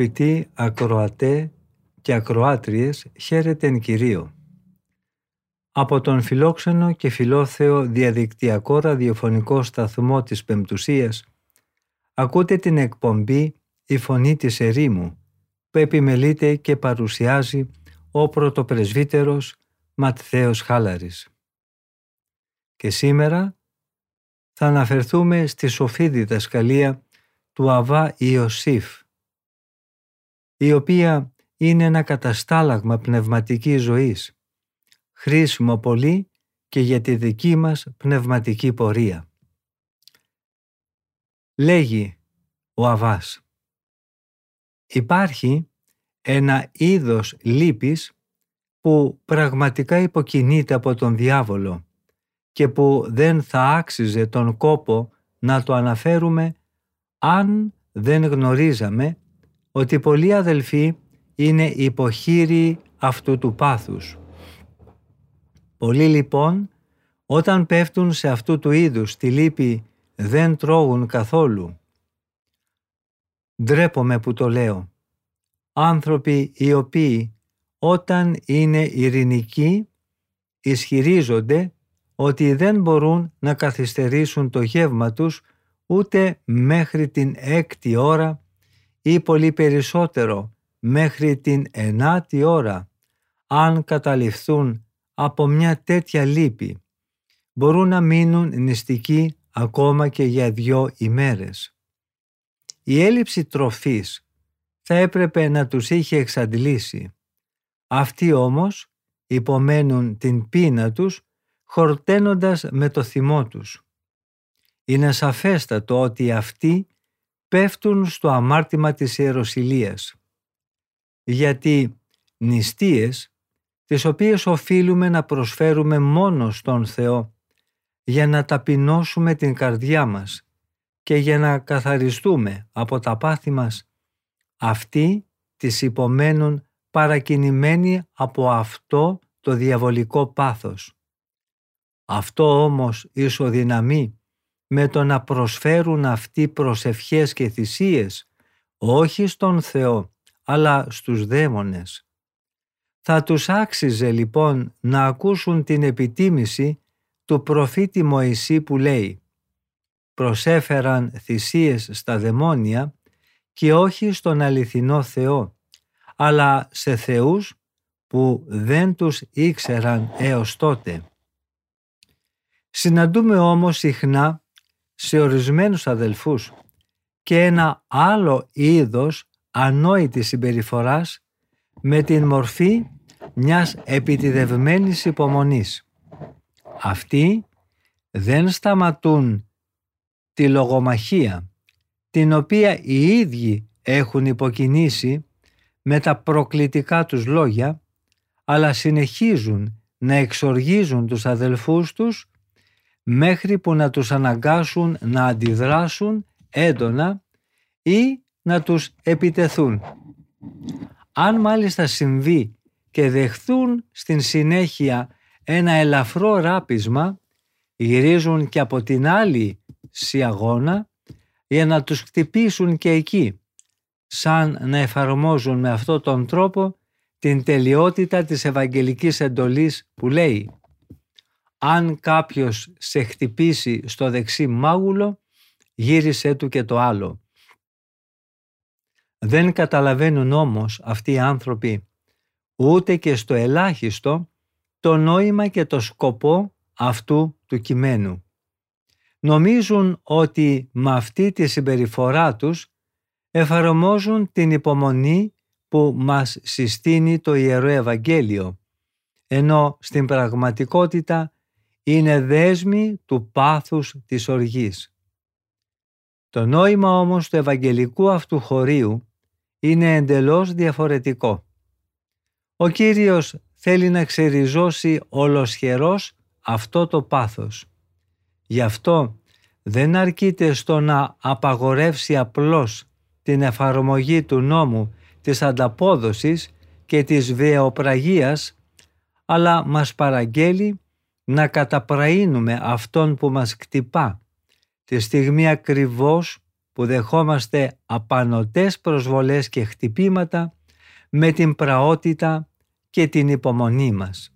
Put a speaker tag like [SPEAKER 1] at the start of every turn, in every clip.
[SPEAKER 1] Αγαπητοί ακροατέ και ακροάτριες, χαίρετε εν Κυρίω. Από τον φιλόξενο και φιλόθεο διαδικτυακό ραδιοφωνικό σταθμό της Πεμπτουσίας ακούτε την εκπομπή «Η Φωνή της Ερήμου» που επιμελείται και παρουσιάζει ο πρωτοπρεσβύτερος Ματθαίος Χάλαρης. Και σήμερα θα αναφερθούμε στη σοφή διδασκαλία του Αβά Ιωσήφ, η οποία είναι ένα καταστάλαγμα πνευματικής ζωής, χρήσιμο πολύ και για τη δική μας πνευματική πορεία. Λέγει ο Αβάς Υπάρχει ένα είδος λύπης που πραγματικά υποκινείται από τον διάβολο και που δεν θα άξιζε τον κόπο να το αναφέρουμε αν δεν γνωρίζαμε ότι πολλοί αδελφοί είναι υποχείριοι αυτού του πάθους. Πολλοί λοιπόν όταν πέφτουν σε αυτού του είδους τη λύπη δεν τρώγουν καθόλου. Ντρέπομαι που το λέω. Άνθρωποι οι οποίοι όταν είναι ειρηνικοί ισχυρίζονται ότι δεν μπορούν να καθυστερήσουν το γεύμα τους ούτε μέχρι την έκτη ώρα ή πολύ περισσότερο μέχρι την ενάτη ώρα αν καταληφθούν από μια τέτοια λύπη μπορούν να μείνουν νηστικοί ακόμα και για δυο ημέρες. Η έλλειψη τροφής θα έπρεπε να τους είχε εξαντλήσει. Αυτοί όμως υπομένουν την πείνα τους χορταίνοντας με το θυμό τους. Είναι σαφέστατο ότι αυτοί πέφτουν στο αμάρτημα της ιεροσιλίας. Γιατί νηστείες, τις οποίες οφείλουμε να προσφέρουμε μόνο στον Θεό για να ταπεινώσουμε την καρδιά μας και για να καθαριστούμε από τα πάθη μας, αυτοί τις υπομένουν παρακινημένοι από αυτό το διαβολικό πάθος. Αυτό όμως ισοδυναμεί με το να προσφέρουν αυτοί προσευχές και θυσίες όχι στον Θεό αλλά στους δαίμονες. Θα τους άξιζε λοιπόν να ακούσουν την επιτίμηση του προφήτη Μωυσή που λέει «Προσέφεραν θυσίες στα δαιμόνια και όχι στον αληθινό Θεό, αλλά σε θεούς που δεν τους ήξεραν έως τότε». Συναντούμε όμως συχνά σε ορισμένους αδελφούς και ένα άλλο είδος ανόητης συμπεριφοράς με την μορφή μιας επιτιδευμένης υπομονής. Αυτοί δεν σταματούν τη λογομαχία την οποία οι ίδιοι έχουν υποκινήσει με τα προκλητικά τους λόγια αλλά συνεχίζουν να εξοργίζουν τους αδελφούς τους μέχρι που να τους αναγκάσουν να αντιδράσουν έντονα ή να τους επιτεθούν. Αν μάλιστα συμβεί και δεχθούν στην συνέχεια ένα ελαφρό ράπισμα, γυρίζουν και από την άλλη σιαγώνα για να τους χτυπήσουν και εκεί, σαν να εφαρμόζουν με αυτόν τον τρόπο την τελειότητα της Ευαγγελικής εντολής που λέει αν κάποιος σε χτυπήσει στο δεξί μάγουλο, γύρισε του και το άλλο. Δεν καταλαβαίνουν όμως αυτοί οι άνθρωποι ούτε και στο ελάχιστο το νόημα και το σκοπό αυτού του κειμένου. Νομίζουν ότι με αυτή τη συμπεριφορά τους εφαρμόζουν την υπομονή που μας συστήνει το Ιερό Ευαγγέλιο, ενώ στην πραγματικότητα είναι δέσμοι του πάθους της οργής. Το νόημα όμως του Ευαγγελικού αυτού χωρίου είναι εντελώς διαφορετικό. Ο Κύριος θέλει να ξεριζώσει ολοσχερός αυτό το πάθος. Γι' αυτό δεν αρκείται στο να απαγορεύσει απλώς την εφαρμογή του νόμου της ανταπόδοσης και της βεοπραγίας, αλλά μας παραγγέλει να καταπραίνουμε αυτόν που μας κτυπά, τη στιγμή ακριβώς που δεχόμαστε απανοτές προσβολές και χτυπήματα με την πραότητα και την υπομονή μας.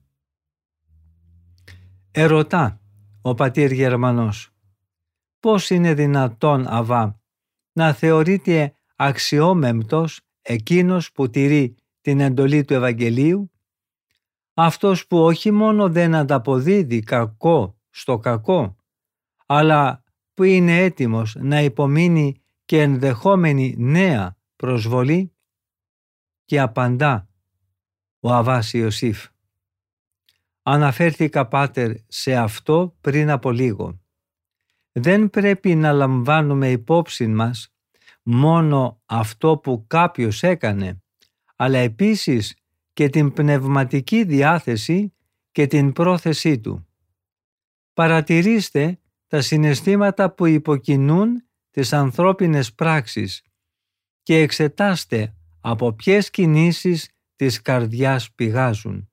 [SPEAKER 1] Ερωτά ο πατήρ Γερμανός πώς είναι δυνατόν Αβά να θεωρείται αξιόμεμπτος εκείνος που τηρεί την εντολή του Ευαγγελίου, αυτός που όχι μόνο δεν ανταποδίδει κακό στο κακό, αλλά που είναι έτοιμος να υπομείνει και ενδεχόμενη νέα προσβολή και απαντά ο Αβάς Ιωσήφ. Αναφέρθηκα πάτερ σε αυτό πριν από λίγο. Δεν πρέπει να λαμβάνουμε υπόψη μας μόνο αυτό που κάποιος έκανε, αλλά επίσης και την πνευματική διάθεση και την πρόθεσή του. Παρατηρήστε τα συναισθήματα που υποκινούν τις ανθρώπινες πράξεις και εξετάστε από ποιες κινήσεις της καρδιάς πηγάζουν.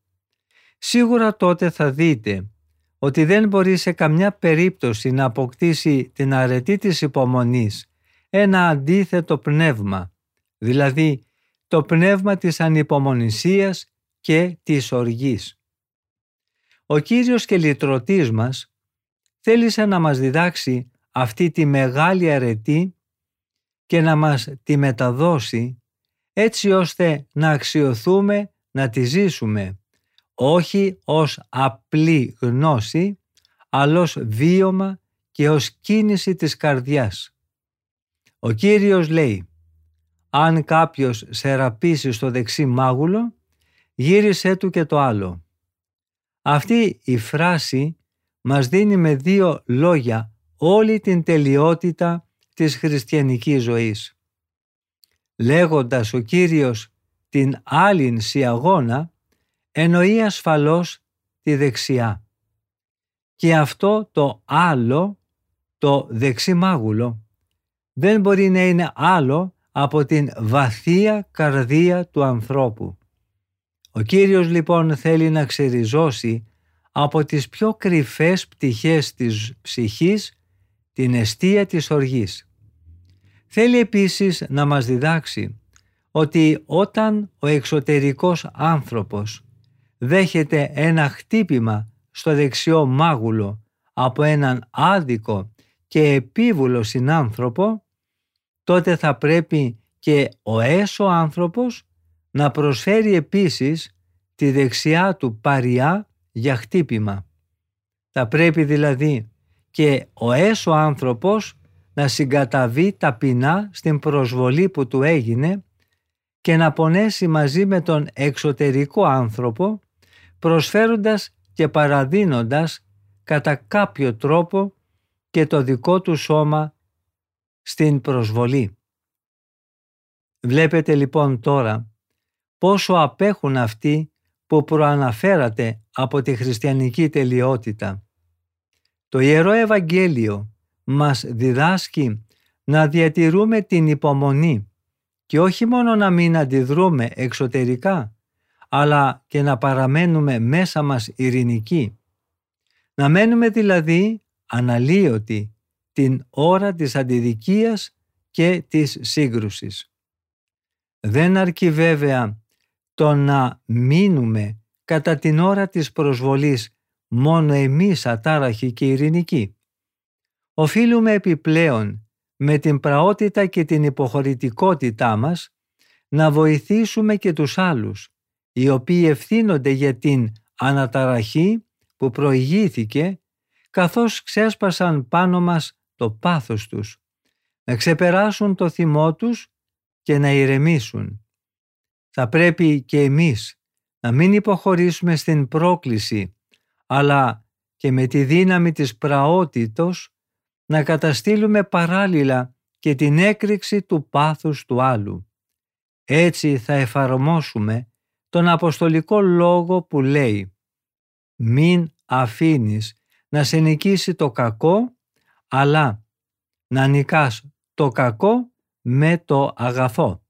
[SPEAKER 1] Σίγουρα τότε θα δείτε ότι δεν μπορεί σε καμιά περίπτωση να αποκτήσει την αρετή της υπομονής ένα αντίθετο πνεύμα, δηλαδή το πνεύμα της ανυπομονησίας και της οργής. Ο Κύριος και λυτρωτής μας θέλησε να μας διδάξει αυτή τη μεγάλη αρετή και να μας τη μεταδώσει έτσι ώστε να αξιοθούμε να τη ζήσουμε, όχι ως απλή γνώση, αλλά ως βίωμα και ως κίνηση της καρδιάς. Ο Κύριος λέει «Αν κάποιος σε ραπίσει στο δεξί μάγουλο, γύρισέ του και το άλλο». Αυτή η φράση μας δίνει με δύο λόγια όλη την τελειότητα της χριστιανικής ζωής. Λέγοντας ο Κύριος την άλλην σιαγώνα, εννοεί ασφαλώς τη δεξιά. Και αυτό το άλλο, το δεξιμάγουλο, δεν μπορεί να είναι άλλο από την βαθία καρδία του ανθρώπου. Ο Κύριος λοιπόν θέλει να ξεριζώσει από τις πιο κρυφές πτυχές της ψυχής την αιστεία της οργής. Θέλει επίσης να μας διδάξει ότι όταν ο εξωτερικός άνθρωπος δέχεται ένα χτύπημα στο δεξιό μάγουλο από έναν άδικο και επίβουλο συνάνθρωπο, τότε θα πρέπει και ο έσω άνθρωπος να προσφέρει επίσης τη δεξιά του παριά για χτύπημα. Θα πρέπει δηλαδή και ο έσω άνθρωπος να συγκαταβεί ταπεινά στην προσβολή που του έγινε και να πονέσει μαζί με τον εξωτερικό άνθρωπο προσφέροντας και παραδίνοντας κατά κάποιο τρόπο και το δικό του σώμα στην προσβολή. Βλέπετε λοιπόν τώρα πόσο απέχουν αυτοί που προαναφέρατε από τη χριστιανική τελειότητα. Το Ιερό Ευαγγέλιο μας διδάσκει να διατηρούμε την υπομονή και όχι μόνο να μην αντιδρούμε εξωτερικά, αλλά και να παραμένουμε μέσα μας ειρηνικοί. Να μένουμε δηλαδή αναλύωτοι την ώρα της αντιδικίας και της σύγκρουσης. Δεν αρκεί βέβαια το να μείνουμε κατά την ώρα της προσβολής μόνο εμείς ατάραχοι και ειρηνικοί. Οφείλουμε επιπλέον με την πραότητα και την υποχωρητικότητά μας να βοηθήσουμε και τους άλλους οι οποίοι ευθύνονται για την αναταραχή που προηγήθηκε καθώς ξέσπασαν πάνω μας το πάθος τους, να ξεπεράσουν το θυμό τους και να ηρεμήσουν. Θα πρέπει και εμείς να μην υποχωρήσουμε στην πρόκληση, αλλά και με τη δύναμη της πραότητος να καταστήλουμε παράλληλα και την έκρηξη του πάθους του άλλου. Έτσι θα εφαρμόσουμε τον Αποστολικό Λόγο που λέει «Μην αφήνεις να σε νικήσει το κακό, αλλά να νικάς το κακό με το αγαθό».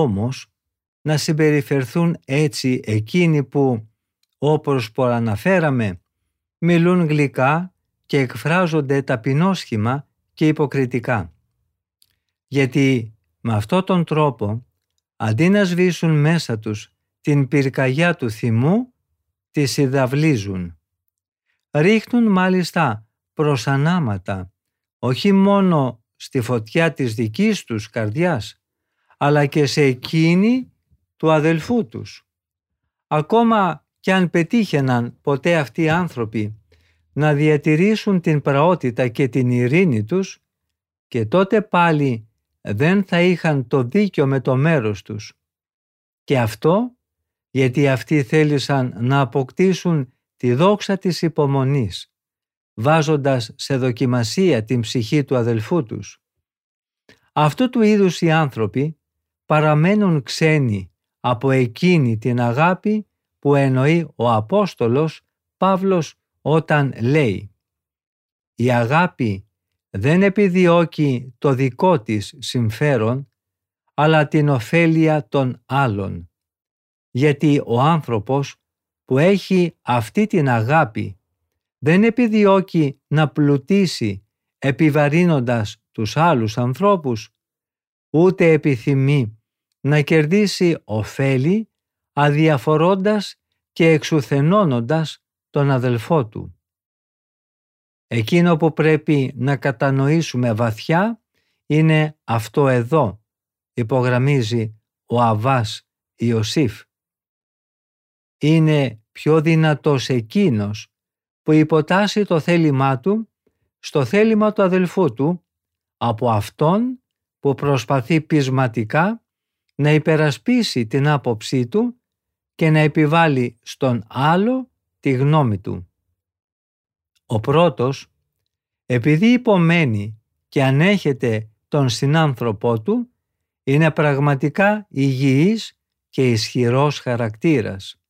[SPEAKER 1] Όμως να συμπεριφερθούν έτσι εκείνοι που, όπως προαναφέραμε, μιλούν γλυκά και εκφράζονται ταπεινόσχημα και υποκριτικά. Γιατί με αυτόν τον τρόπο, αντί να σβήσουν μέσα τους την πυρκαγιά του θυμού, τη συδαυλίζουν. Ρίχνουν μάλιστα προσανάματα, όχι μόνο στη φωτιά της δικής τους καρδιάς, αλλά και σε εκείνη του αδελφού τους. Ακόμα και αν πετύχαιναν ποτέ αυτοί οι άνθρωποι να διατηρήσουν την πραότητα και την ειρήνη τους και τότε πάλι δεν θα είχαν το δίκιο με το μέρος τους. Και αυτό γιατί αυτοί θέλησαν να αποκτήσουν τη δόξα της υπομονής, βάζοντας σε δοκιμασία την ψυχή του αδελφού τους. Αυτού του είδους οι άνθρωποι παραμένουν ξένοι από εκείνη την αγάπη που εννοεί ο Απόστολος Παύλος όταν λέει «Η αγάπη δεν επιδιώκει το δικό της συμφέρον, αλλά την ωφέλεια των άλλων. Γιατί ο άνθρωπος που έχει αυτή την αγάπη δεν επιδιώκει να πλουτίσει επιβαρύνοντας τους άλλους ανθρώπους, ούτε επιθυμεί να κερδίσει ωφέλη αδιαφορώντας και εξουθενώνοντας τον αδελφό του. Εκείνο που πρέπει να κατανοήσουμε βαθιά είναι αυτό εδώ, υπογραμμίζει ο Αβάς Ιωσήφ. Είναι πιο δυνατός εκείνος που υποτάσσει το θέλημά του στο θέλημα του αδελφού του από αυτόν που προσπαθεί πεισματικά να υπερασπίσει την άποψή του και να επιβάλλει στον άλλο τη γνώμη του. Ο πρώτος, επειδή υπομένει και ανέχεται τον συνάνθρωπό του, είναι πραγματικά υγιής και ισχυρός χαρακτήρας.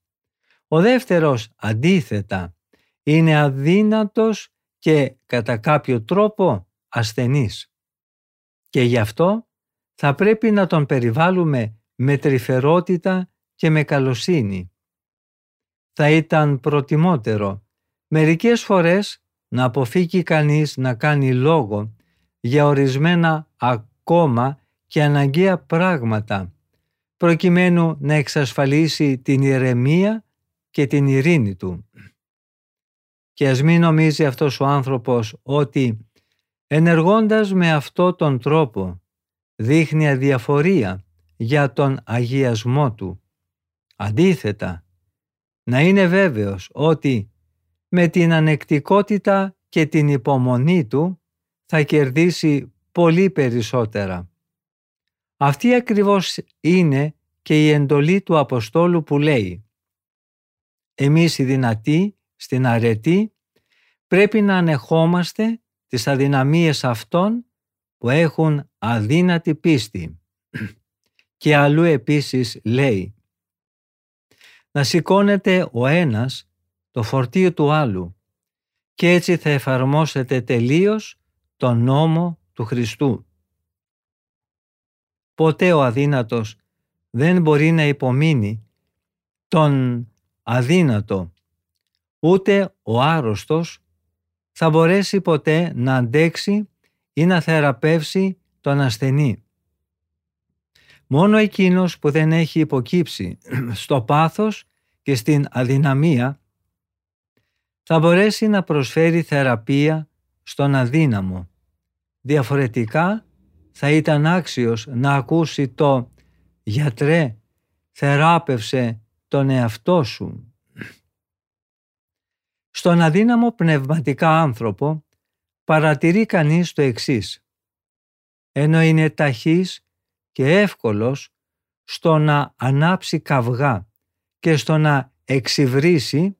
[SPEAKER 1] Ο δεύτερος, αντίθετα, είναι αδύνατος και κατά κάποιο τρόπο ασθενής. Και γι' αυτό θα πρέπει να τον περιβάλλουμε με τρυφερότητα και με καλοσύνη. Θα ήταν προτιμότερο μερικές φορές να αποφύγει κανείς να κάνει λόγο για ορισμένα ακόμα και αναγκαία πράγματα προκειμένου να εξασφαλίσει την ηρεμία και την ειρήνη του. Και ας μην νομίζει αυτός ο άνθρωπος ότι ενεργώντας με αυτό τον τρόπο δείχνει αδιαφορία για τον αγιασμό του. Αντίθετα, να είναι βέβαιος ότι με την ανεκτικότητα και την υπομονή του θα κερδίσει πολύ περισσότερα. Αυτή ακριβώς είναι και η εντολή του Αποστόλου που λέει «Εμείς οι δυνατοί στην αρετή πρέπει να ανεχόμαστε τις αδυναμίες αυτών που έχουν αδύνατη πίστη». Και αλλού επίσης λέει «Να σηκώνεται ο ένας το φορτίο του άλλου και έτσι θα εφαρμόσετε τελείως τον νόμο του Χριστού. Ποτέ ο αδύνατος δεν μπορεί να υπομείνει τον αδύνατο, ούτε ο άρρωστος θα μπορέσει ποτέ να αντέξει ή να θεραπεύσει τον ασθενή. Μόνο εκείνος που δεν έχει υποκύψει στο πάθος και στην αδυναμία θα μπορέσει να προσφέρει θεραπεία στον αδύναμο. Διαφορετικά θα ήταν άξιος να ακούσει το «Γιατρέ, θεράπευσε τον εαυτό σου». Στον αδύναμο πνευματικά άνθρωπο παρατηρεί κανείς το εξής. Ενώ είναι ταχύς και εύκολος στο να ανάψει καυγά και στο να εξυβρίσει,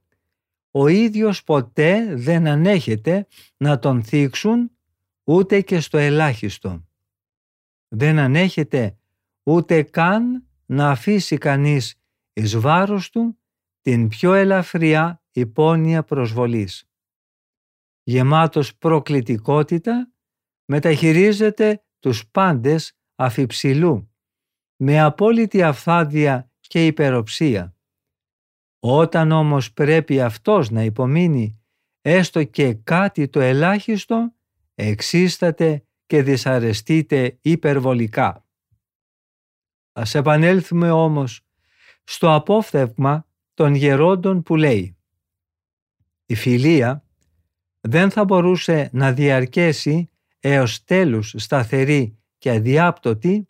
[SPEAKER 1] ο ίδιος ποτέ δεν ανέχεται να τον θίξουν ούτε και στο ελάχιστο. Δεν ανέχεται ούτε καν να αφήσει κανείς εις βάρος του την πιο ελαφριά υπόνοια προσβολής. Γεμάτος προκλητικότητα μεταχειρίζεται τους πάντες αφιψηλού, με απόλυτη αυθάδεια και υπεροψία. Όταν όμως πρέπει αυτός να υπομείνει έστω και κάτι το ελάχιστο, εξίσταται και δυσαρεστείται υπερβολικά. Ας επανέλθουμε όμως στο απόφθευμα των γερόντων που λέει «Η φιλία δεν θα μπορούσε να διαρκέσει έως τέλους σταθερή και αδιάπτωτη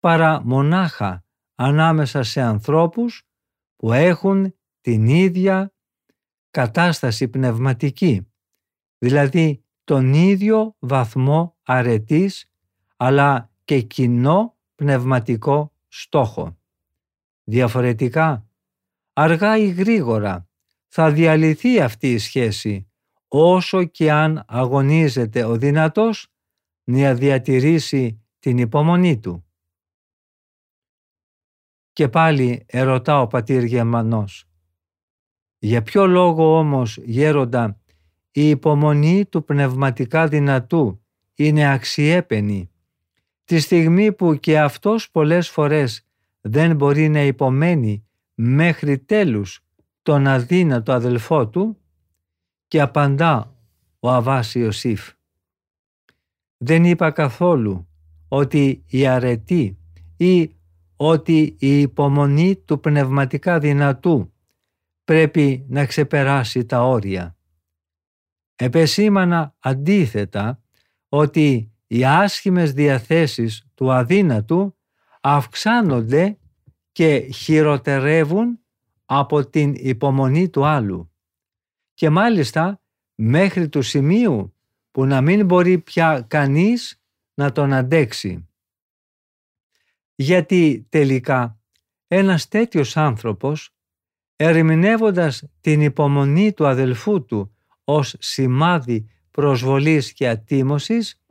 [SPEAKER 1] παρά μονάχα ανάμεσα σε ανθρώπους που έχουν την ίδια κατάσταση πνευματική δηλαδή τον ίδιο βαθμό αρετής αλλά και κοινό πνευματικό στόχο. Διαφορετικά, αργά ή γρήγορα θα διαλυθεί αυτή η σχέση όσο και αν αγωνίζεται ο δυνατός να διατηρήσει την υπομονή του. Και πάλι ερωτά ο πατήρ Γερμανός. Για ποιο λόγο όμως γέροντα η υπομονή του πνευματικά δυνατού είναι αξιέπαινη τη στιγμή που και αυτός πολλές φορές δεν μπορεί να υπομένει μέχρι τέλους τον αδύνατο αδελφό του και απαντά ο Αβάς Ιωσήφ. Δεν είπα καθόλου ότι η αρετή ή ότι η υπομονή του πνευματικά δυνατού πρέπει να ξεπεράσει τα όρια. Επεσήμανα αντίθετα ότι οι άσχημες διαθέσεις του αδύνατου αυξάνονται και χειροτερεύουν από την υπομονή του άλλου και μάλιστα μέχρι του σημείου που να μην μπορεί πια κανείς να τον αντέξει. Γιατί τελικά ένας τέτοιος άνθρωπος ερμηνεύοντας την υπομονή του αδελφού του ως σημάδι προσβολής και ατίμωσης,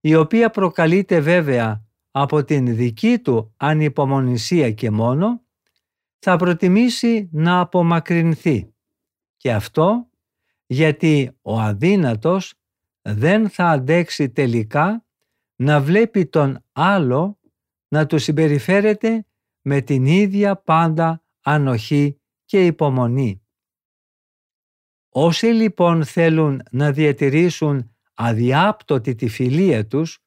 [SPEAKER 1] η οποία προκαλείται βέβαια από την δική του ανυπομονησία και μόνο, θα προτιμήσει να απομακρυνθεί. Και αυτό γιατί ο αδύνατος δεν θα αντέξει τελικά να βλέπει τον άλλο να του συμπεριφέρεται με την ίδια πάντα ανοχή και υπομονή. Όσοι λοιπόν θέλουν να διατηρήσουν αδιάπτωτη τη φιλία τους,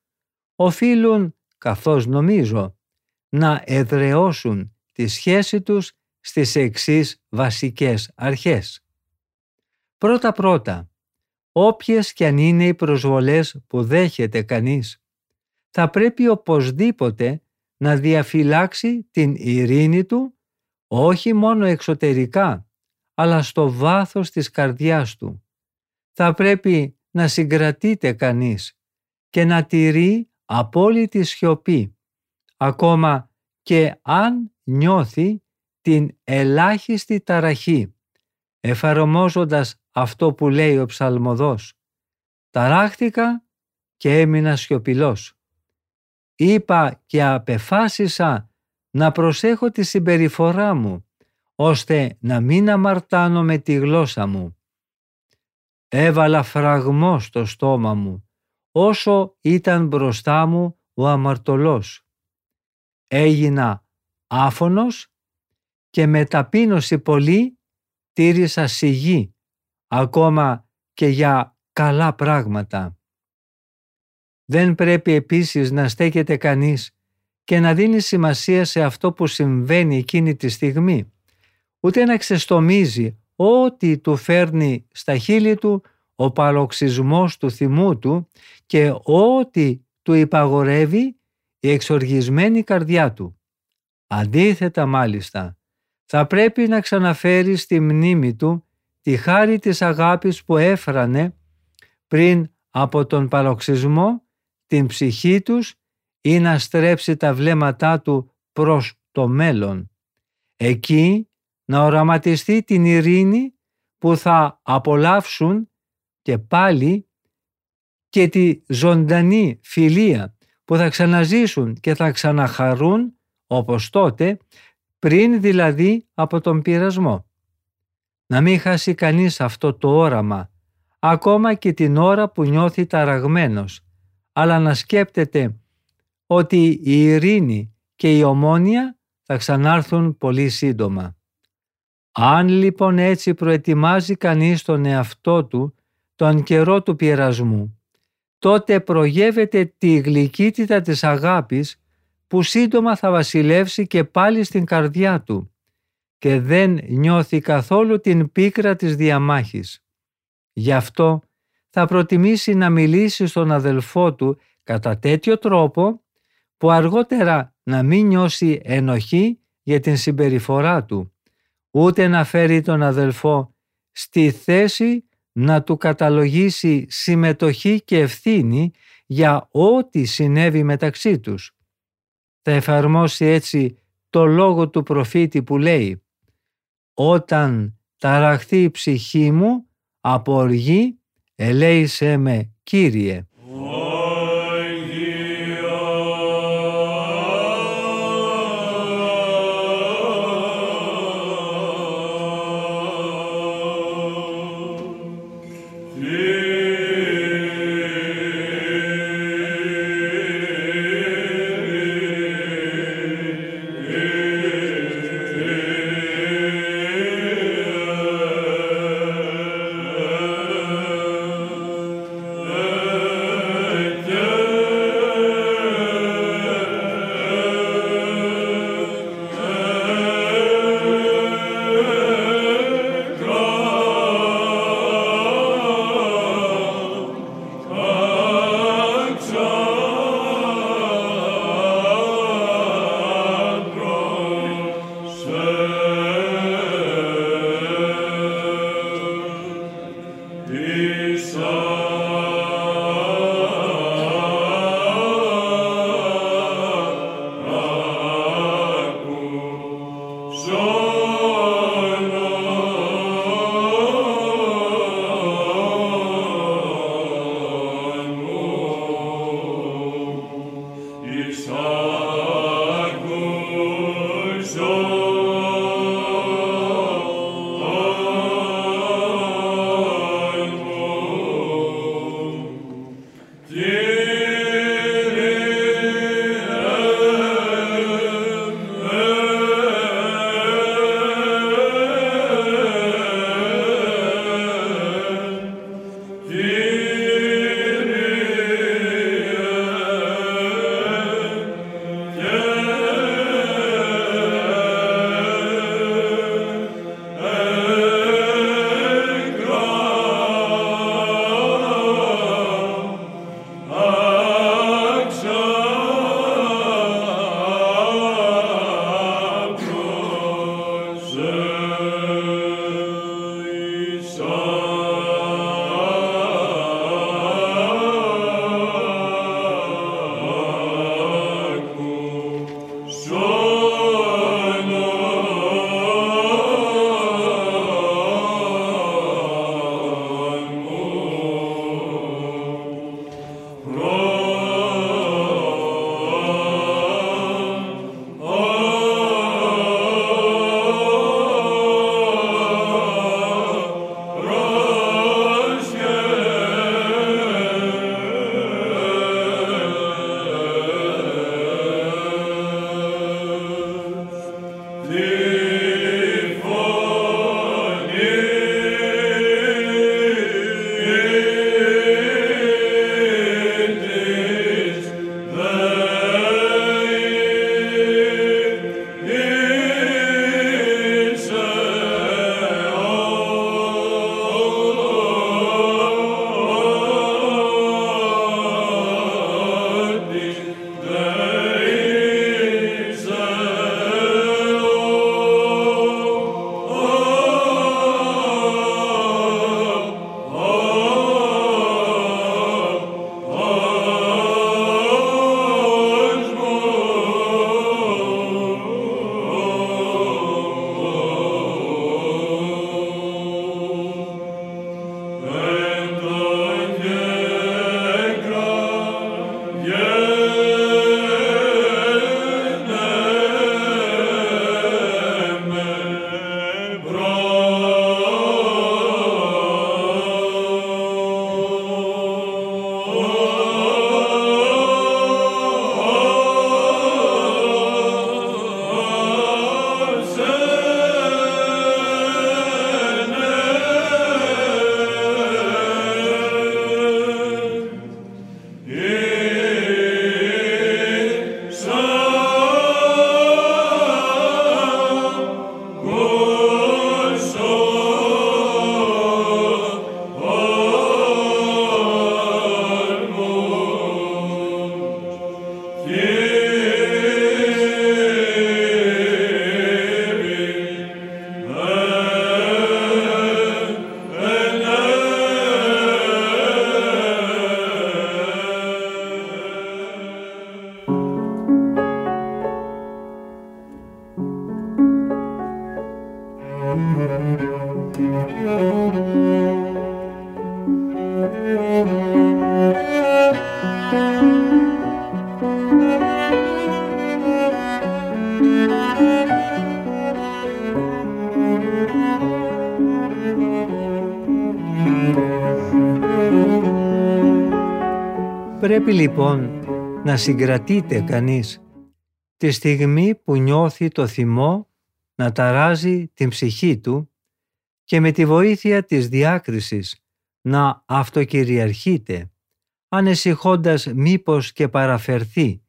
[SPEAKER 1] οφείλουν, καθώς νομίζω, να εδραιώσουν τη σχέση τους στις εξής βασικές αρχές. Πρώτα-πρώτα, όποιες κι αν είναι οι προσβολές που δέχεται κανείς, θα πρέπει οπωσδήποτε να διαφυλάξει την ειρήνη του όχι μόνο εξωτερικά, αλλά στο βάθος της καρδιάς του. Θα πρέπει να συγκρατείται κανείς και να τηρεί απόλυτη σιωπή, ακόμα και αν νιώθει την ελάχιστη ταραχή, εφαρμόζοντας αυτό που λέει ο ψαλμοδός. Ταράχτηκα και έμεινα σιωπηλός. Είπα και απεφάσισα να προσέχω τη συμπεριφορά μου, ώστε να μην αμαρτάνω με τη γλώσσα μου. Έβαλα φραγμό στο στόμα μου, όσο ήταν μπροστά μου ο αμαρτωλός. Έγινα άφωνος και με ταπείνωση πολύ τήρησα σιγή, ακόμα και για καλά πράγματα. Δεν πρέπει επίσης να στέκεται κανείς και να δίνει σημασία σε αυτό που συμβαίνει εκείνη τη στιγμή, ούτε να ξεστομίζει ό,τι του φέρνει στα χείλη του ο παροξισμός του θυμού του και ό,τι του υπαγορεύει η εξοργισμένη καρδιά του. Αντίθετα μάλιστα, θα πρέπει να ξαναφέρει στη μνήμη του τη χάρη της αγάπης που έφρανε πριν από τον παροξισμό την ψυχή τους ή να στρέψει τα βλέμματά του προς το μέλλον. Εκεί να οραματιστεί την ειρήνη που θα απολαύσουν και πάλι και τη ζωντανή φιλία που θα ξαναζήσουν και θα ξαναχαρούν όπως τότε πριν δηλαδή από τον πειρασμό. Να μην χάσει κανείς αυτό το όραμα ακόμα και την ώρα που νιώθει ταραγμένος αλλά να σκέπτεται ότι η ειρήνη και η ομόνια θα ξανάρθουν πολύ σύντομα. Αν λοιπόν έτσι προετοιμάζει κανείς τον εαυτό του τον καιρό του πειρασμού, τότε προγεύεται τη γλυκύτητα της αγάπης που σύντομα θα βασιλεύσει και πάλι στην καρδιά του και δεν νιώθει καθόλου την πίκρα της διαμάχης. Γι' αυτό θα προτιμήσει να μιλήσει στον αδελφό του κατά τέτοιο τρόπο που αργότερα να μην νιώσει ενοχή για την συμπεριφορά του, ούτε να φέρει τον αδελφό στη θέση να του καταλογίσει συμμετοχή και ευθύνη για ό,τι συνέβη μεταξύ τους. Θα εφαρμόσει έτσι το λόγο του προφήτη που λέει «Όταν ταραχθεί η ψυχή μου από οργή, ελέησέ με Κύριε». Πρέπει λοιπόν να συγκρατείτε κανείς τη στιγμή που νιώθει το θυμό να ταράζει την ψυχή του και με τη βοήθεια της διάκρισης να αυτοκυριαρχείτε, ανεσυχώντας μήπως και παραφερθεί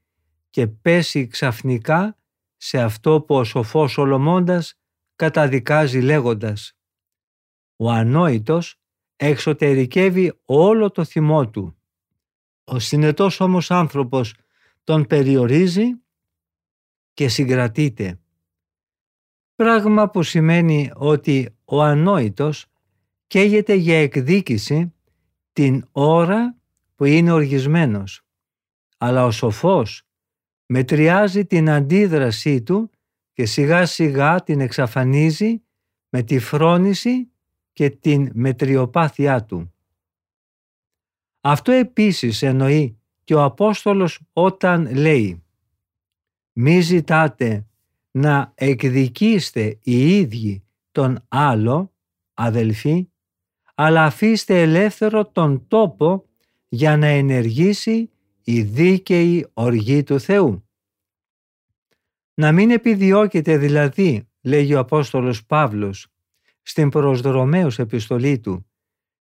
[SPEAKER 1] και πέσει ξαφνικά σε αυτό που ο σοφός Σολομώντας καταδικάζει λέγοντας «Ο ανόητος εξωτερικεύει όλο το θυμό του. Ο συνετός όμως άνθρωπος τον περιορίζει και συγκρατείται. Πράγμα που σημαίνει ότι ο ανόητος καίγεται για εκδίκηση την ώρα που είναι οργισμένος. Αλλά ο σοφός μετριάζει την αντίδρασή του και σιγά σιγά την εξαφανίζει με τη φρόνηση και την μετριοπάθειά του. Αυτό επίσης εννοεί και ο Απόστολος όταν λέει «Μη ζητάτε να εκδικήστε οι ίδιοι τον άλλο, αδελφοί, αλλά αφήστε ελεύθερο τον τόπο για να ενεργήσει η δίκαιη οργή του Θεού. Να μην επιδιώκετε δηλαδή, λέγει ο Απόστολος Παύλος, στην προσδρομαίους επιστολή του,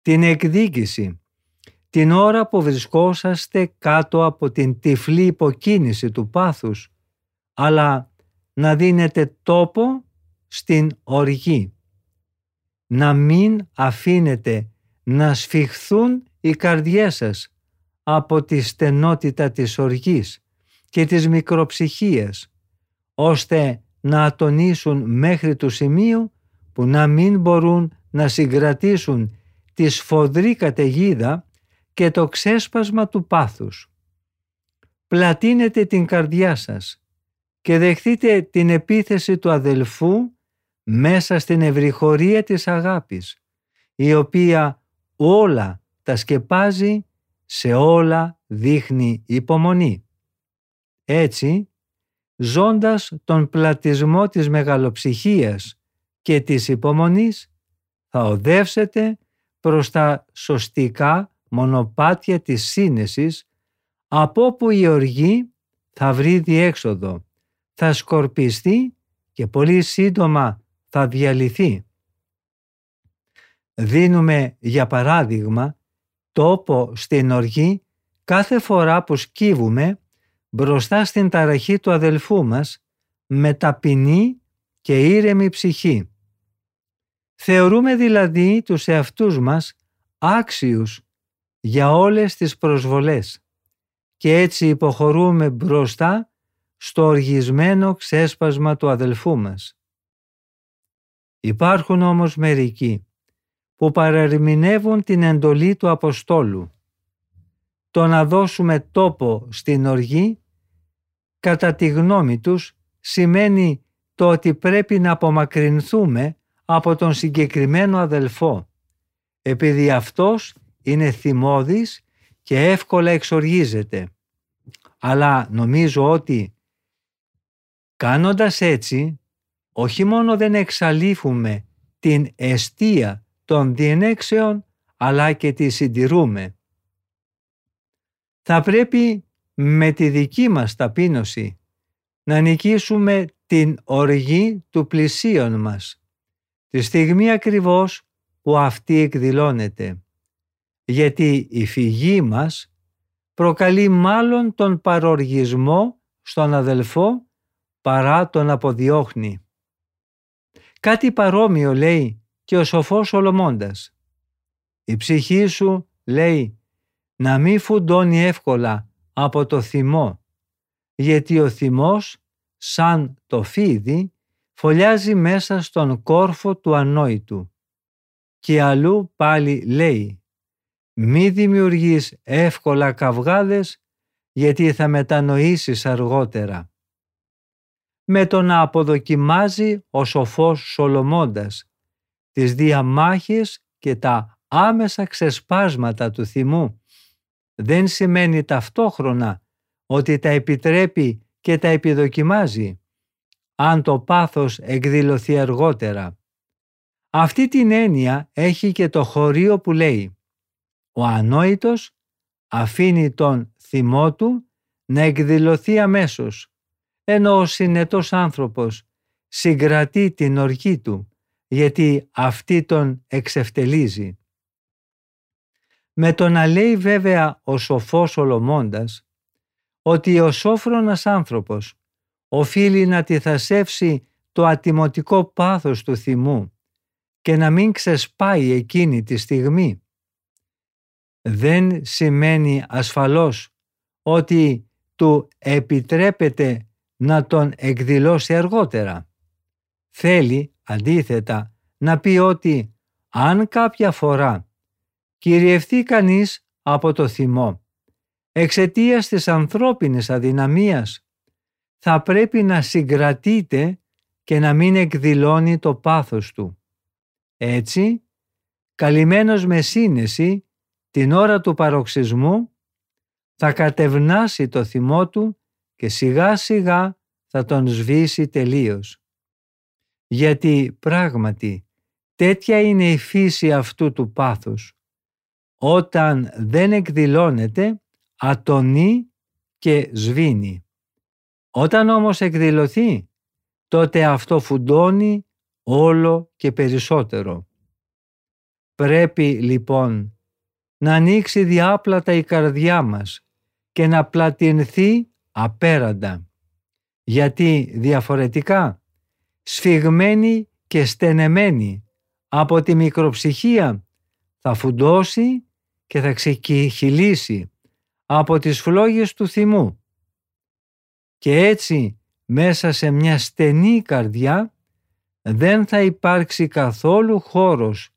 [SPEAKER 1] την εκδίκηση, την ώρα που βρισκόσαστε κάτω από την τυφλή υποκίνηση του πάθους, αλλά να δίνετε τόπο στην οργή. Να μην αφήνετε να σφιχθούν οι καρδιές σας από τη στενότητα της οργής και της μικροψυχίας, ώστε να ατονίσουν μέχρι του σημείου που να μην μπορούν να συγκρατήσουν τη σφοδρή καταιγίδα και το ξέσπασμα του πάθους. Πλατείνετε την καρδιά σας και δεχτείτε την επίθεση του αδελφού μέσα στην ευρυχωρία της αγάπης, η οποία όλα τα σκεπάζει, σε όλα δείχνει υπομονή. Έτσι, ζώντας τον πλατισμό της μεγαλοψυχίας και της υπομονής, θα οδεύσετε προς τα σωστικά μονοπάτια της σύνεσης, από όπου η οργή θα βρει διέξοδο, θα σκορπιστεί και πολύ σύντομα θα διαλυθεί. Δίνουμε για παράδειγμα τόπο στην οργή κάθε φορά που σκύβουμε μπροστά στην ταραχή του αδελφού μας με ταπεινή και ήρεμη ψυχή. Θεωρούμε δηλαδή τους εαυτούς μας άξιους για όλες τις προσβολές και έτσι υποχωρούμε μπροστά στο οργισμένο ξέσπασμα του αδελφού μας. Υπάρχουν όμως μερικοί που παρερμηνεύουν την εντολή του Αποστόλου. Το να δώσουμε τόπο στην οργή, κατά τη γνώμη τους, σημαίνει το ότι πρέπει να απομακρυνθούμε από τον συγκεκριμένο αδελφό, επειδή αυτός είναι θυμώδης και εύκολα εξοργίζεται. Αλλά νομίζω ότι κάνοντας έτσι, όχι μόνο δεν εξαλείφουμε την αιστεία των διενέξεων, αλλά και τη συντηρούμε. Θα πρέπει με τη δική μας ταπείνωση να νικήσουμε την οργή του πλησίον μας, τη στιγμή ακριβώς που αυτή εκδηλώνεται γιατί η φυγή μας προκαλεί μάλλον τον παροργισμό στον αδελφό παρά τον αποδιώχνει. Κάτι παρόμοιο λέει και ο σοφός Σολομώντας. Η ψυχή σου λέει να μη φουντώνει εύκολα από το θυμό, γιατί ο θυμός σαν το φίδι φωλιάζει μέσα στον κόρφο του ανόητου. Και αλλού πάλι λέει μη δημιουργείς εύκολα καυγάδες γιατί θα μετανοήσεις αργότερα. Με το να αποδοκιμάζει ο σοφός Σολομώντας τις διαμάχες και τα άμεσα ξεσπάσματα του θυμού δεν σημαίνει ταυτόχρονα ότι τα επιτρέπει και τα επιδοκιμάζει αν το πάθος εκδηλωθεί αργότερα. Αυτή την έννοια έχει και το χωρίο που λέει «Ο ανόητος αφήνει τον θυμό του να εκδηλωθεί αμέσως, ενώ ο συνετός άνθρωπος συγκρατεί την οργή του, γιατί αυτή τον εξευτελίζει. Με το να λέει βέβαια ο σοφός Ολομώντας ότι ο σόφρονας άνθρωπος οφείλει να τυθασεύσει το ατιμωτικό πάθος του θυμού και να μην ξεσπάει εκείνη τη στιγμή. Δεν σημαίνει ασφαλώς ότι του επιτρέπεται να τον εκδηλώσει αργότερα. Θέλει, αντίθετα, να πει ότι αν κάποια φορά κυριευτεί κανείς από το θυμό εξαιτίας της ανθρώπινης αδυναμίας θα πρέπει να συγκρατείται και να μην εκδηλώνει το πάθος του. Έτσι, καλυμμένος με σύνεση την ώρα του παροξισμού θα κατευνάσει το θυμό του και σιγά σιγά θα τον σβήσει τελείως. Γιατί πράγματι τέτοια είναι η φύση αυτού του πάθους. Όταν δεν εκδηλώνεται, ατονεί και σβήνει. Όταν όμως εκδηλωθεί, τότε αυτό φουντώνει όλο και περισσότερο. Πρέπει λοιπόν να ανοίξει διάπλατα η καρδιά μας και να πλατινθεί απέραντα. Γιατί διαφορετικά, σφιγμένη και στενεμένη από τη μικροψυχία θα φουντώσει και θα ξεκυχυλήσει από τις φλόγες του θυμού. Και έτσι μέσα σε μια στενή καρδιά δεν θα υπάρξει καθόλου χώρος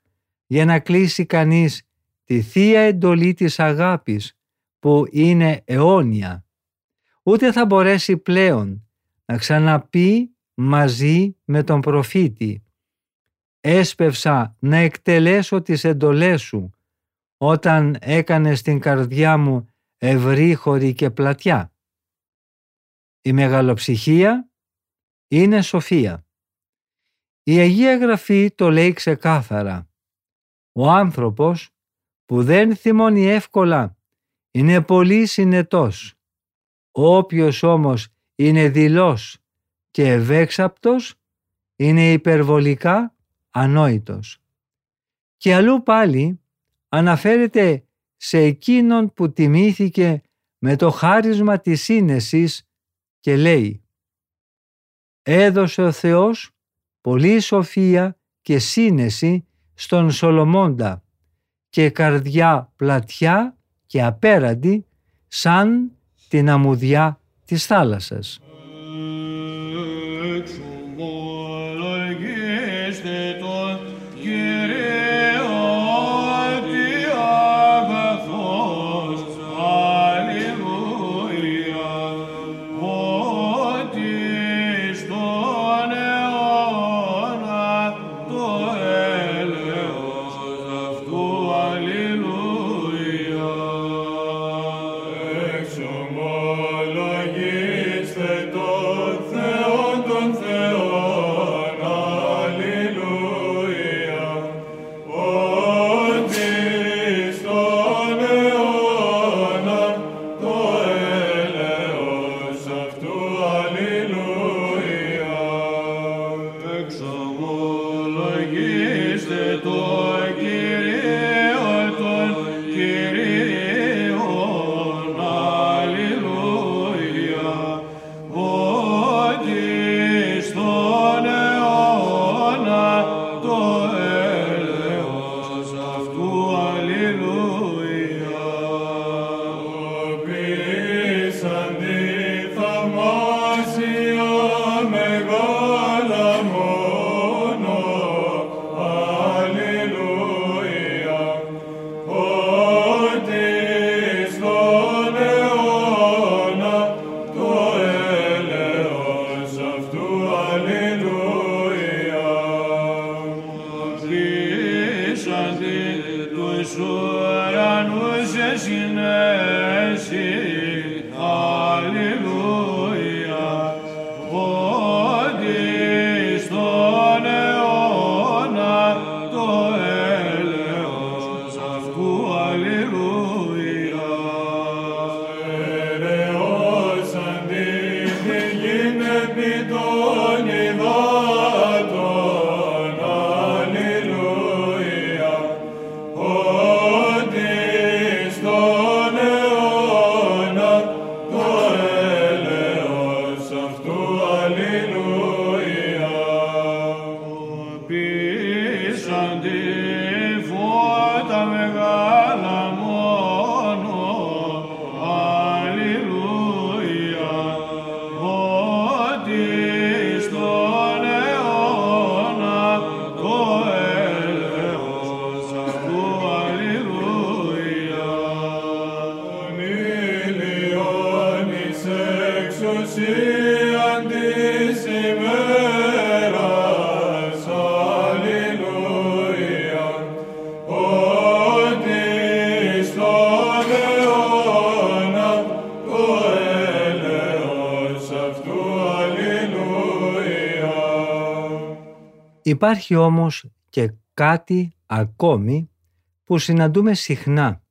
[SPEAKER 1] για να κλείσει κανείς τη θεία εντολή της αγάπης που είναι αιώνια. Ούτε θα μπορέσει πλέον να ξαναπεί μαζί με τον προφήτη «Έσπευσα να εκτελέσω τις εντολές σου όταν έκανε στην καρδιά μου ευρύχωρη και πλατιά». Η μεγαλοψυχία είναι σοφία. Η Αγία Γραφή το λέει ξεκάθαρα. Ο άνθρωπος που δεν θυμώνει εύκολα είναι πολύ συνετός. Όποιος όμως είναι δηλός και ευέξαπτος είναι υπερβολικά ανόητος. Και αλλού πάλι αναφέρεται σε εκείνον που τιμήθηκε με το χάρισμα της σύνεσης και λέει «Έδωσε ο Θεός πολύ σοφία και σύνεση στον Σολομώντα και καρδιά πλατιά και απέραντη σαν την αμμουδιά της θάλασσας. Υπάρχει όμως και κάτι ακόμη που συναντούμε συχνά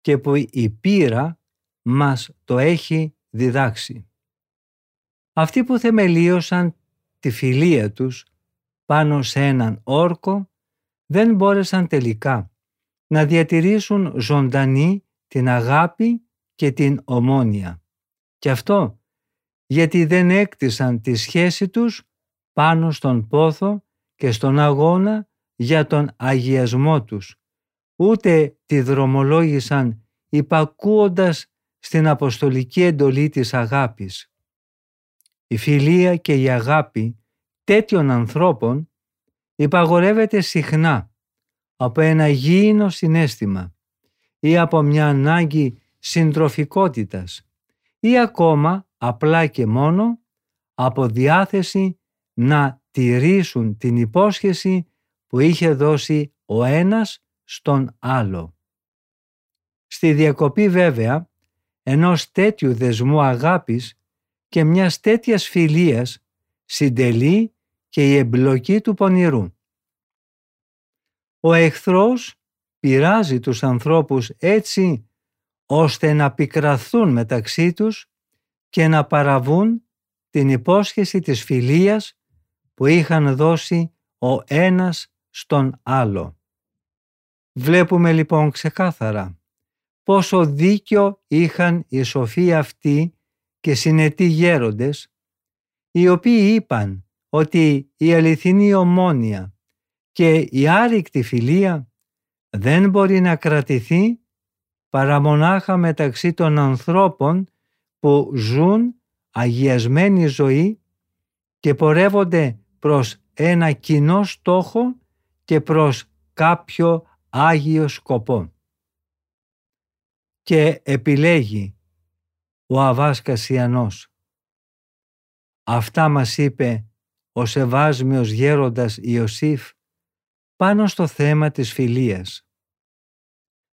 [SPEAKER 1] και που η πείρα μας το έχει διδάξει. Αυτοί που θεμελίωσαν τη φιλία τους πάνω σε έναν όρκο δεν μπόρεσαν τελικά να διατηρήσουν ζωντανή την αγάπη και την ομόνια. Και αυτό γιατί δεν έκτισαν τη σχέση τους πάνω στον πόθο και στον αγώνα για τον αγιασμό τους, ούτε τη δρομολόγησαν υπακούοντας στην αποστολική εντολή της αγάπης. Η φιλία και η αγάπη τέτοιων ανθρώπων υπαγορεύεται συχνά από ένα γήινο συνέστημα ή από μια ανάγκη συντροφικότητας ή ακόμα απλά και μόνο από διάθεση να τηρήσουν την υπόσχεση που είχε δώσει ο ένας στον άλλο. Στη διακοπή βέβαια ενός τέτοιου δεσμού αγάπης και μιας τέτοιας φιλίας συντελεί και η εμπλοκή του πονηρού. Ο εχθρός πειράζει τους ανθρώπους έτσι ώστε να πικραθούν μεταξύ τους και να παραβούν την υπόσχεση της φιλίας που είχαν δώσει ο ένας στον άλλο. Βλέπουμε λοιπόν ξεκάθαρα πόσο δίκιο είχαν οι σοφοί αυτοί και συνετοί γέροντες, οι οποίοι είπαν ότι η αληθινή ομόνια και η άρρηκτη φιλία δεν μπορεί να κρατηθεί παρά μονάχα μεταξύ των ανθρώπων που ζουν αγιασμένη ζωή και πορεύονται προς ένα κοινό στόχο και προς κάποιο Άγιο σκοπό. Και επιλέγει ο Αβάς Κασιανός. Αυτά μας είπε ο Σεβάσμιος Γέροντας Ιωσήφ πάνω στο θέμα της φιλίας.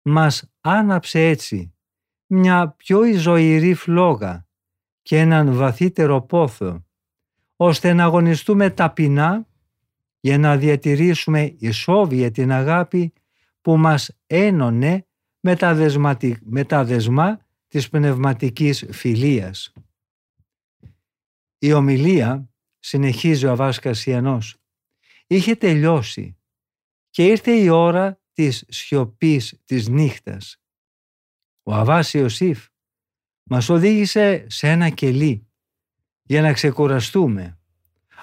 [SPEAKER 1] Μας άναψε έτσι μια πιο ζωηρή φλόγα και έναν βαθύτερο πόθο ώστε να αγωνιστούμε ταπεινά για να διατηρήσουμε ισόβια την αγάπη που μας ένωνε με τα, με τα δεσμά της πνευματικής φιλίας. Η ομιλία, συνεχίζει ο Αβάς Κασιανός, είχε τελειώσει και ήρθε η ώρα της σιωπής της νύχτας. Ο Αβάς Ιωσήφ μας οδήγησε σε ένα κελί για να ξεκουραστούμε.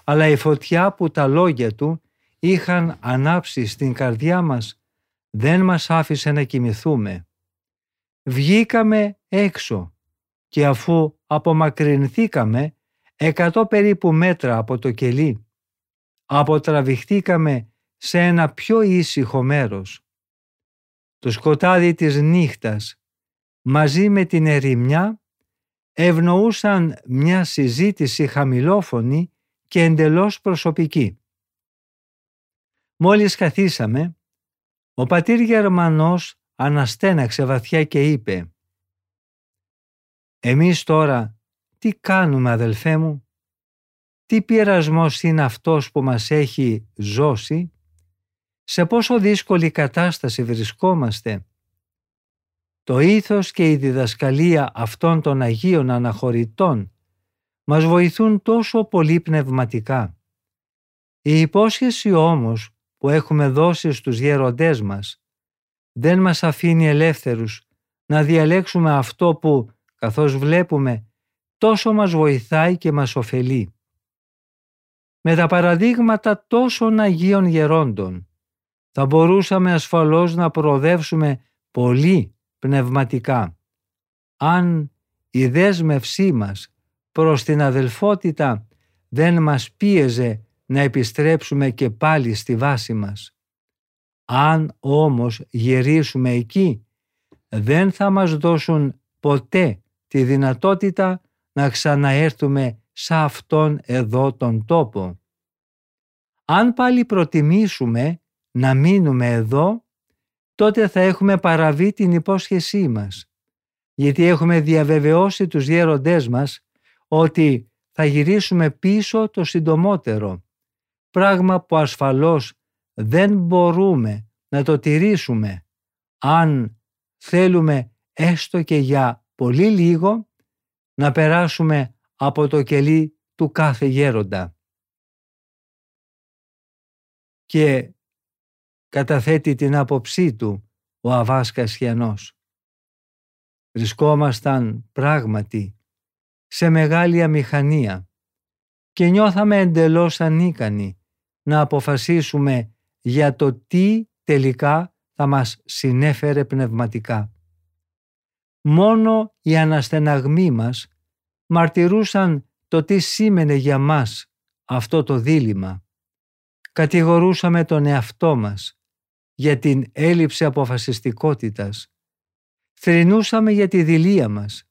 [SPEAKER 1] Αλλά η φωτιά που τα λόγια του είχαν ανάψει στην καρδιά μας δεν μας άφησε να κοιμηθούμε. Βγήκαμε έξω και αφού απομακρυνθήκαμε εκατό περίπου μέτρα από το κελί, αποτραβηχτήκαμε σε ένα πιο ήσυχο μέρος. Το σκοτάδι της νύχτας μαζί με την ερημιά ευνοούσαν μια συζήτηση χαμηλόφωνη και εντελώς προσωπική. Μόλις καθίσαμε, ο πατήρ Γερμανός αναστέναξε βαθιά και είπε «Εμείς τώρα τι κάνουμε αδελφέ μου, τι πειρασμός είναι αυτός που μας έχει ζώσει, σε πόσο δύσκολη κατάσταση βρισκόμαστε; Το ήθος και η διδασκαλία αυτών των Αγίων Αναχωρητών μας βοηθούν τόσο πολύ πνευματικά. Η υπόσχεση όμως που έχουμε δώσει στους γέροντές μας δεν μας αφήνει ελεύθερους να διαλέξουμε αυτό που, καθώς βλέπουμε, τόσο μας βοηθάει και μας ωφελεί. Με τα παραδείγματα τόσων Αγίων Γερόντων θα μπορούσαμε ασφαλώς να προοδεύσουμε πολύ πνευματικά. Αν η δέσμευσή μας προς την αδελφότητα δεν μας πίεζε να επιστρέψουμε και πάλι στη βάση μας. Αν όμως γυρίσουμε εκεί, δεν θα μας δώσουν ποτέ τη δυνατότητα να ξαναέρθουμε σε αυτόν εδώ τον τόπο. Αν πάλι προτιμήσουμε να μείνουμε εδώ, τότε θα έχουμε παραβεί την υπόσχεσή μας, γιατί έχουμε διαβεβαιώσει τους γέροντές μας ότι θα γυρίσουμε πίσω το συντομότερο, πράγμα που ασφαλώς δεν μπορούμε να το τηρήσουμε. Αν θέλουμε έστω και για πολύ λίγο να περάσουμε από το κελί του κάθε γέροντα. Και καταθέτει την άποψή του ο Αβάς Κασιανός. Βρισκόμασταν πράγματι σε μεγάλη αμηχανία και νιώθαμε εντελώς ανίκανοι να αποφασίσουμε για το τι τελικά θα μας συνέφερε πνευματικά. Μόνο οι αναστεναγμοί μας μαρτυρούσαν το τι σήμαινε για μας αυτό το δίλημα. Κατηγορούσαμε τον εαυτό μας για την έλλειψη αποφασιστικότητας. Θρηνούσαμε για τη δηλία μας,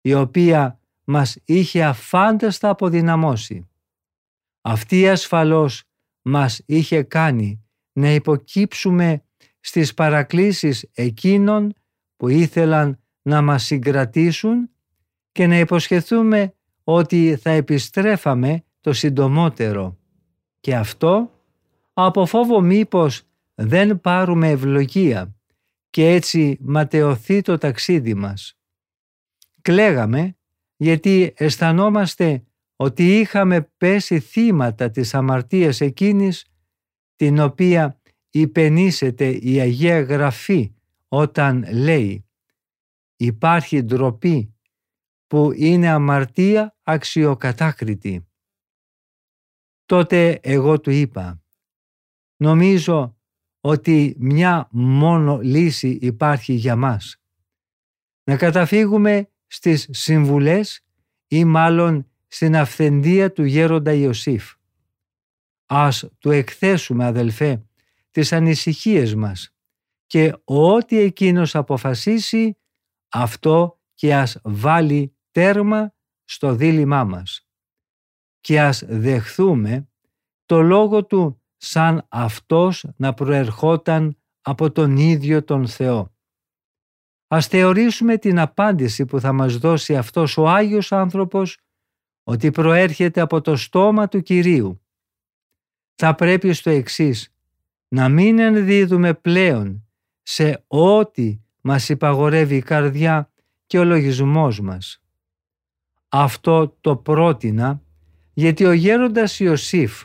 [SPEAKER 1] η οποία μας είχε αφάνταστα αποδυναμώσει. Αυτή ασφαλώς μας είχε κάνει να υποκύψουμε στις παρακλήσεις εκείνων που ήθελαν να μας συγκρατήσουν και να υποσχεθούμε ότι θα επιστρέφαμε το συντομότερο. Και αυτό από φόβο μήπως δεν πάρουμε ευλογία και έτσι ματαιωθεί το ταξίδι μας. Κλαίγαμε γιατί αισθανόμαστε ότι είχαμε πέσει θύματα της αμαρτίας εκείνης την οποία υπενήσεται η Αγία Γραφή όταν λέει «Υπάρχει ντροπή που είναι αμαρτία αξιοκατάκριτη». Τότε εγώ του είπα «Νομίζω ότι μια μόνο λύση υπάρχει για μας. Να καταφύγουμε στις συμβουλές ή μάλλον στην αυθεντία του γέροντα Ιωσήφ. Ας του εκθέσουμε αδελφέ τις ανησυχίες μας και ό,τι εκείνος αποφασίσει αυτό και ας βάλει τέρμα στο δίλημά μας και ας δεχθούμε το λόγο του σαν αυτός να προερχόταν από τον ίδιο τον Θεό. Ας θεωρήσουμε την απάντηση που θα μας δώσει αυτός ο Άγιος άνθρωπος ότι προέρχεται από το στόμα του Κυρίου. Θα πρέπει στο εξής να μην ενδίδουμε πλέον σε ό,τι μας υπαγορεύει η καρδιά και ο λογισμός μας. Αυτό το πρότεινα γιατί ο γέροντας Ιωσήφ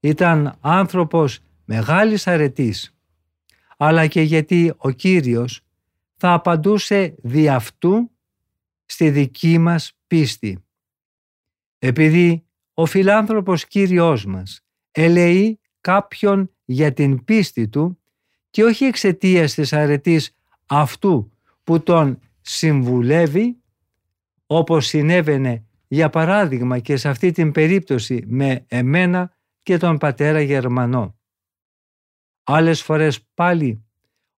[SPEAKER 1] ήταν άνθρωπος μεγάλης αρετής, αλλά και γιατί ο Κύριος θα απαντούσε δι' αυτού στη δική μας πίστη. Επειδή ο φιλάνθρωπος Κύριος μας ελεεί κάποιον για την πίστη του και όχι εξαιτίας της αρετής αυτού που τον συμβουλεύει, όπως συνέβαινε για παράδειγμα και σε αυτή την περίπτωση με εμένα και τον πατέρα Γερμανό. Άλλες φορές πάλι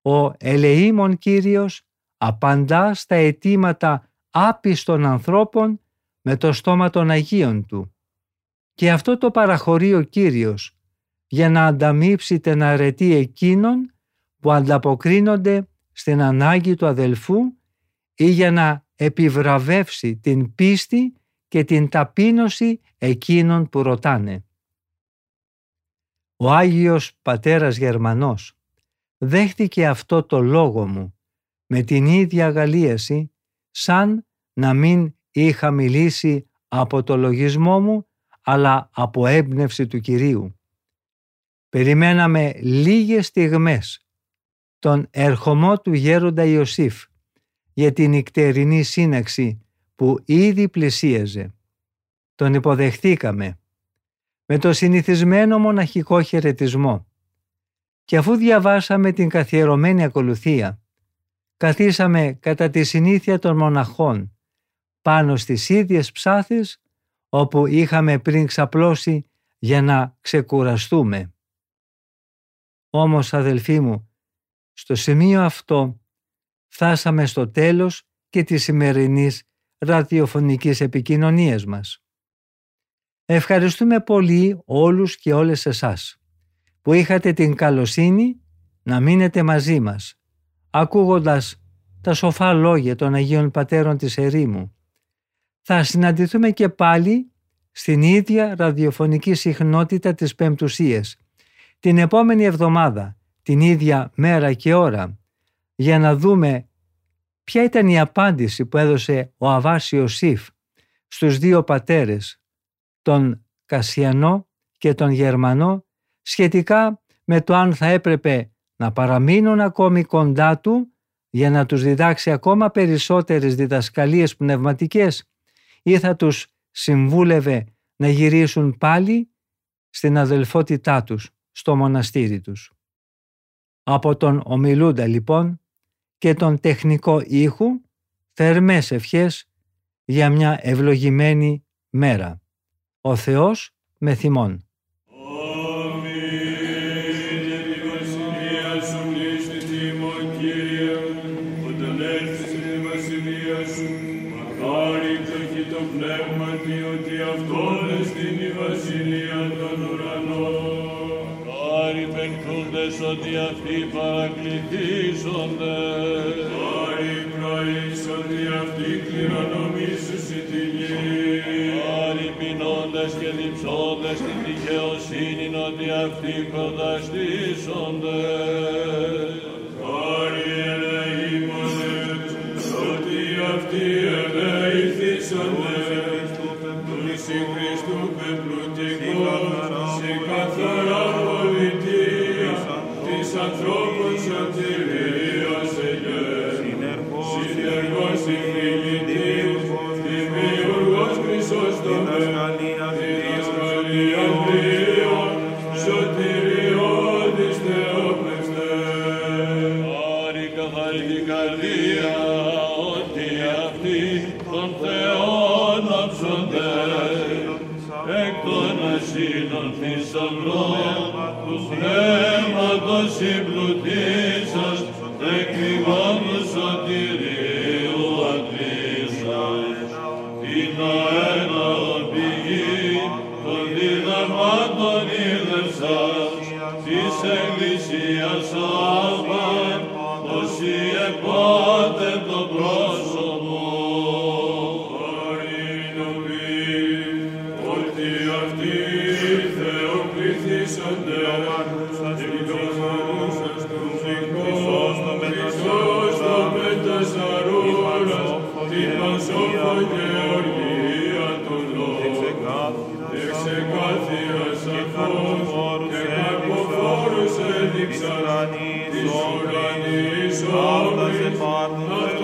[SPEAKER 1] ο ελεήμων Κύριος απαντά στα αιτήματα άπιστων ανθρώπων με το στόμα των Αγίων Του. Και αυτό το παραχωρεί ο Κύριος για να ανταμείψει την αρετή εκείνων που ανταποκρίνονται στην ανάγκη του αδελφού ή για να επιβραβεύσει την πίστη και την ταπείνωση εκείνων που ρωτάνε. Ο Άγιος Πατέρας Γερμανός δέχτηκε αυτό το λόγο μου με την ίδια αγαλίαση σαν να μην είχα μιλήσει από το λογισμό μου αλλά από έμπνευση του Κυρίου. Περιμέναμε λίγες στιγμές τον ερχομό του γέροντα Ιωσήφ για την νυχτερινή σύναξη που ήδη πλησίαζε. Τον υποδεχτήκαμε με το συνηθισμένο μοναχικό χαιρετισμό και αφού διαβάσαμε την καθιερωμένη ακολουθία καθίσαμε κατά τη συνήθεια των μοναχών πάνω στις ίδιες ψάθες όπου είχαμε πριν ξαπλώσει για να ξεκουραστούμε. Όμως αδελφοί μου, στο σημείο αυτό φτάσαμε στο τέλος και της σημερινής ραδιοφωνικής επικοινωνίας μας. Ευχαριστούμε πολύ όλους και όλες εσάς που είχατε την καλοσύνη να μείνετε μαζί μας, ακούγοντας τα σοφά λόγια των Αγίων Πατέρων της Ερήμου. Θα συναντηθούμε και πάλι στην ίδια ραδιοφωνική συχνότητα της Πεμπτουσίας, την επόμενη εβδομάδα, την ίδια μέρα και ώρα, για να δούμε ποια ήταν η απάντηση που έδωσε ο Αβάσιος Σιφ στους δύο πατέρες, τον Κασιανό και τον Γερμανό, σχετικά με το αν θα έπρεπε να παραμείνουν ακόμη κοντά του για να τους διδάξει ακόμα περισσότερες διδασκαλίες πνευματικές ή θα τους συμβούλευε να γυρίσουν πάλι στην αδελφότητά τους, στο μοναστήρι τους. Από τον ομιλούντα λοιπόν και τον τεχνικό ήχου θερμές ευχές για μια ευλογημένη μέρα. Ο Θεός με θυμών.
[SPEAKER 2] ότι αυτοί παρακληθίζονται.
[SPEAKER 3] Χάρη πρωίς ότι αυτοί κληρονομήσουσι τη γη.
[SPEAKER 2] Χάρη πεινώντες και διψώντες την δικαιοσύνη ότι αυτοί προταστήσονται.
[SPEAKER 3] Χάρη
[SPEAKER 4] Deus, Deus, Deus, Deus, Deus, Deus, Deus, Deus,